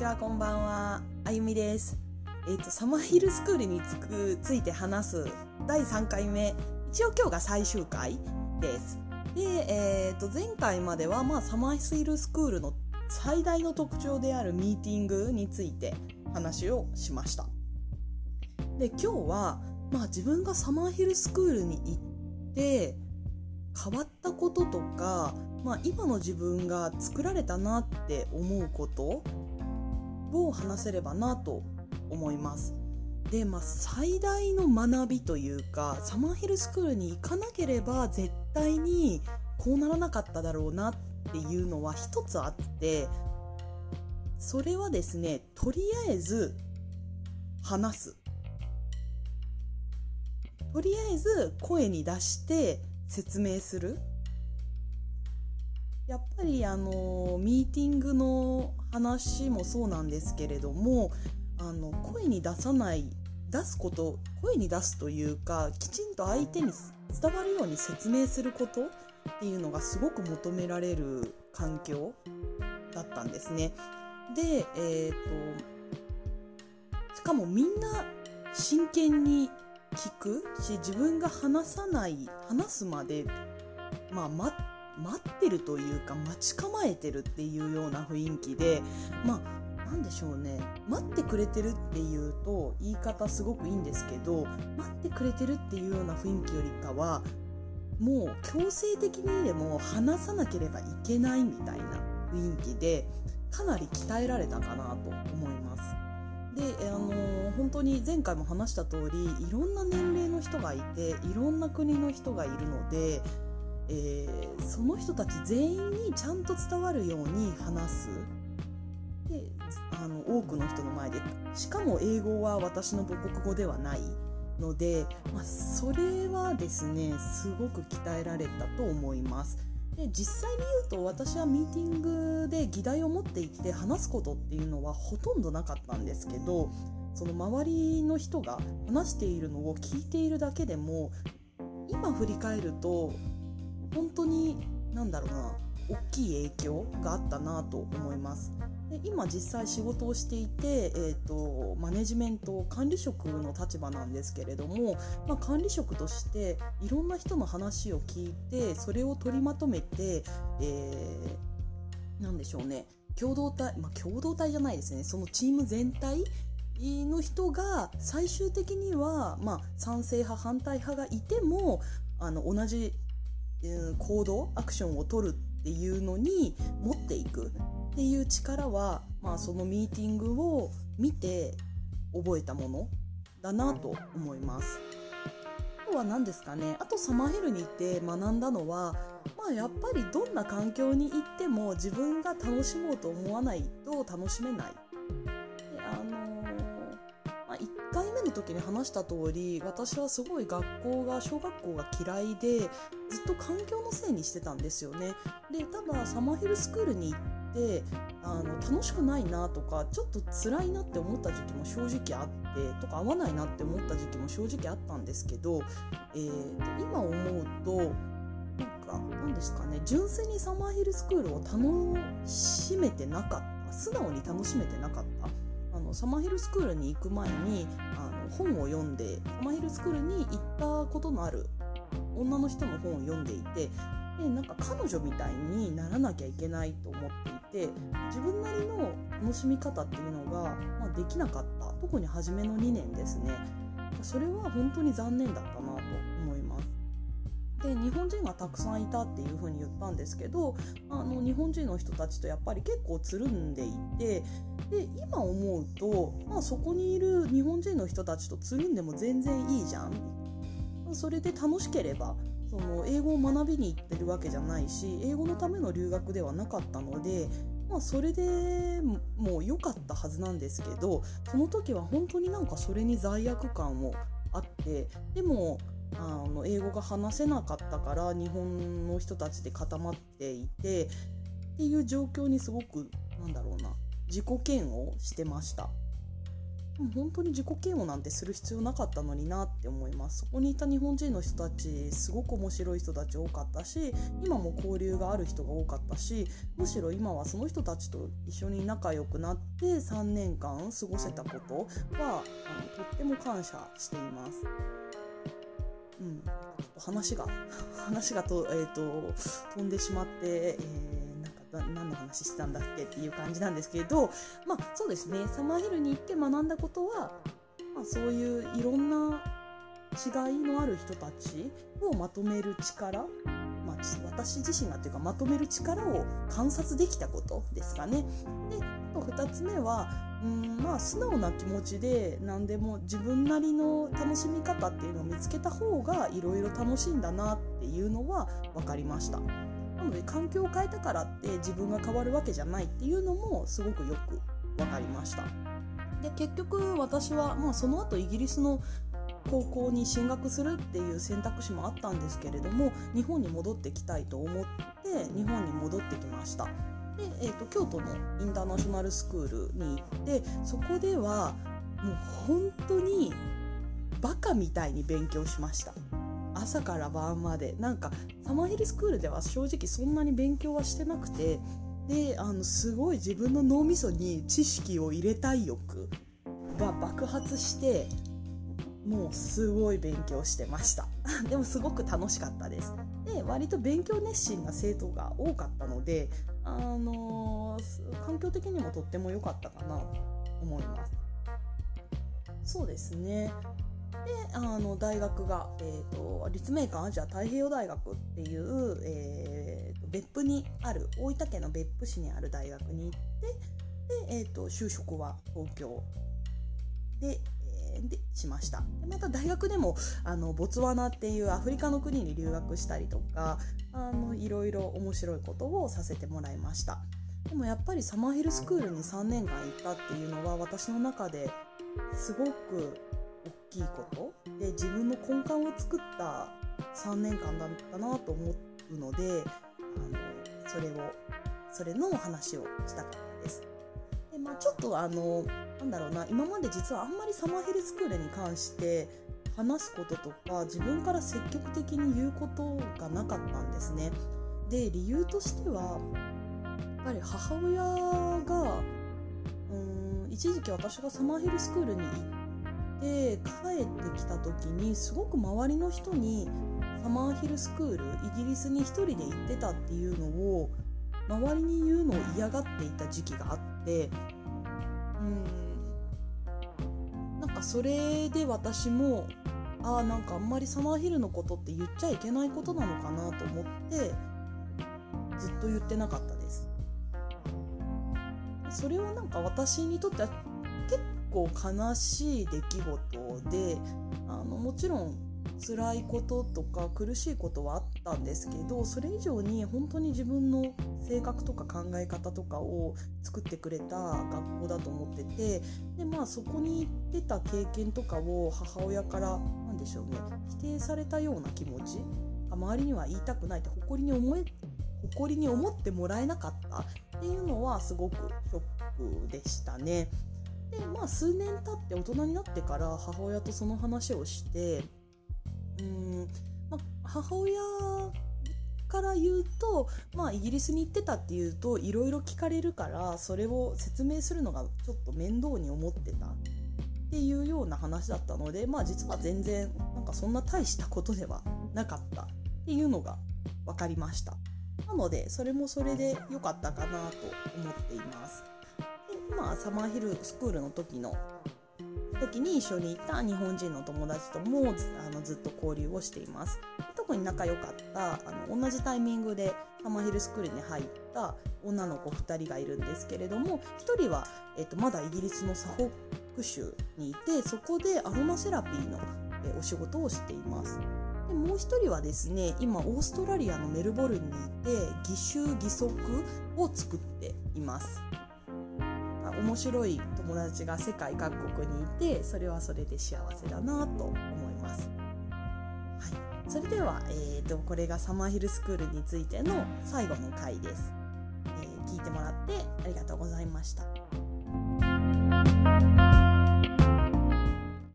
ちはこんばんは。あゆみです。えっ、とサマーヒルスクールにつくついて話す第3回目。一応今日が最終回です。でえっ、と前回まではまあサマーヒルスクールの最大の特徴であるミーティングについて話をしました。で今日はまあ自分がサマーヒルスクールに行って変わったこととか、まあ、今の自分が作られたなって思うことを話せればなと思います。で、まあ、最大の学びというかサマーヒルスクールに行かなければ絶対にこうならなかっただろうなっていうのは一つあってそれはですねとりあえず話すとりあえず声に出して説明するやっぱりあのミーティングの話もそうなんですけれどもあの声に出さない出すこと声に出すというかきちんと相手に伝わるように説明することっていうのがすごく求められる環境だったんですね。で、えーとしかもみんな真剣に聞くし自分が話さない話すまで、まあ、待って待ってるというか待ち構えてるっていうような雰囲気でまあなんでしょうね待ってくれてるっていうと言い方すごくいいんですけど待ってくれてるっていうような雰囲気よりかはもう強制的にでも話さなければいけないみたいな雰囲気でかなり鍛えられたかなと思います。で、あのー、本当に前回も話した通りいろんな年齢の人がいていろんな国の人がいるので、えー、その人たち全員にちゃんと伝わるように話すであの多くの人の前でしかも英語は私の母国語ではないので、まあ、それはですねすごく鍛えられたと思います。で実際に言うと私はミーティングで議題を持っていって話すことっていうのはほとんどなかったんですけどその周りの人が話しているのを聞いているだけでも今振り返ると本当に何だろうな大きい影響があったなと思います。で今実際仕事をしていて、えーと、マネジメント管理職の立場なんですけれども、まあ、管理職としていろんな人の話を聞いてそれを取りまとめて、えー、なんでしょうね共同体、まあ、共同体じゃないですねそのチーム全体の人が最終的には、まあ、賛成派反対派がいてもあの同じ、行動アクションを取るっていうのに持っていくっていう力は、まあ、そのミーティングを見て覚えたものだなと思います。あとは何ですかねあとサマーヘルに行って学んだのは、まあ、やっぱりどんな環境に行っても自分が楽しもうと思わないと楽しめない。の時に話した通り私はすごい学校が小学校が嫌いでずっと環境のせいにしてたんですよね。でただサマーヘルスクールに行ってあの楽しくないなとかちょっと辛いなって思った時期も正直あってとか合わないなって思った時期も正直あったんですけど、えーと、今思うとなんか何ですかね純粋にサマーヒルスクールを楽しめてなかった素直に楽しめてなかったあのサマーヒルスクールに行く前にあ本を読んでサマーヒルスクールに行ったことのある女の人の本を読んでいてでなんか彼女みたいにならなきゃいけないと思っていて自分なりの楽しみ方っていうのが、まあ、できなかった。特に初めの2年ですね。それは本当に残念だったなと思いで日本人がたくさんいたっていうふうに言ったんですけどあの日本人の人たちとやっぱり結構つるんでいてで今思うと、まあ、そこにいる日本人の人たちとつるんでも全然いいじゃん。それで楽しければその英語を学びに行ってるわけじゃないし英語のための留学ではなかったので、まあ、それでもう良かったはずなんですけどその時は本当になんかそれに罪悪感もあってでもあの英語が話せなかったから日本の人たちで固まっていてっていう状況にすごくなんだろうな自己嫌悪してました。本当に自己嫌悪なんてする必要なかったのになって思いますそこにいた日本人の人たちすごく面白い人たち多かったし今も交流がある人が多かったしむしろ今はその人たちと一緒に仲良くなって3年間過ごせたことはあのとっても感謝しています。うん、話が 話がと,、えーと、飛んでしまって、えー、なんか何の話してたんだっけっていう感じなんですけどまあそうですね。サマーヒルに行って学んだことは、まあ、そういういろんな違いのある人たちをまとめる力、私自身がというかまとめる力を観察できたことですかね。でと2つ目はうんまあ素直な気持ちで何でも自分なりの楽しみ方っていうのを見つけた方がいろいろ楽しいんだなっていうのは分かりましたなので環境を変えたからって自分が変わるわけじゃないっていうのもすごくよく分かりましたで結局私は、まあ、その後イギリスの高校に進学するっていう選択肢もあったんですけれども日本に戻ってきたいと思って日本に戻ってきました。で、えーと、京都のインターナショナルスクールに行ってそこではもう本当にバカみたいに勉強しました。朝から晩まで。なんかサマーヒルスクールでは正直そんなに勉強はしてなくてであのすごい自分の脳みそに知識を入れたい欲が爆発してもうすごい勉強してました。でもすごく楽しかったです。で割と勉強熱心な生徒が多かったのであのー、環境的にもとっても良かったかなと思います。そうですね。であの大学が、えーと、立命館アジア太平洋大学っていう、えーと、別府にある大分県の別府市にある大学に行ってで、えーと就職は東京。ででしました。でまた大学でもあのボツワナっていうアフリカの国に留学したりとかあのいろいろ面白いことをさせてもらいました。でもやっぱりサマーヒルスクールに3年間行ったっていうのは私の中ですごく大きいこと。で自分の根幹を作った3年間だったなと思うのであのそれをそれの話をしたかったです。でまあ、ちょっとあのなんだろうな今まで実はあんまりサマーヘルスクールに関して話すこととか自分から積極的に言うことがなかったんですね。で理由としてはやっぱり母親がうん一時期私がサマーヘルスクールに行って帰ってきた時にすごく周りの人にサマーヒルスクールイギリスに1人で行ってたっていうのを周りに言うのを嫌がっていた時期があってうんかそれで私もああなんかあんまりサマーヒルのことって言っちゃいけないことなのかなと思ってずっと言ってなかったです。それはなんか私にとっては結構悲しい出来事であのもちろん辛いこととか苦しいことはあったんですけどそれ以上に本当に自分の性格とか考え方とかを作ってくれた学校だと思っててでまあそこに行ってた経験とかを母親から何でしょうね否定されたような気持ち周りには言いたくないって誇りに思え誇りに思ってもらえなかったっていうのはすごくショックでしたね。でまあ数年経って大人になってから母親とその話をしてうん。ま母親から言うと、まあ、イギリスに行ってたっていうといろいろ聞かれるからそれを説明するのがちょっと面倒に思ってたっていうような話だったので、まあ、実は全然なんかそんな大したことではなかったっていうのが分かりました。なのでそれもそれで良かったかなと思っています。でまあサマーヒルスクールの時の時に一緒にいた日本人の友達ともあのずっと交流をしています。特に仲良かったあの同じタイミングでハマヒルスクールに入った女の子2人がいるんですけれども1人は、えーと、まだイギリスのサフォック州にいてそこでアロマセラピーの、えお仕事をしています。でもう1人はですね今オーストラリアのメルボルンにいて義手義足を作っています。面白い友達が世界各国にいてそれはそれで幸せだなと思います。はい、それでは、えーと、これがサマーヒルスクールについての最後の回です、えー、聞いてもらってありがとうございました。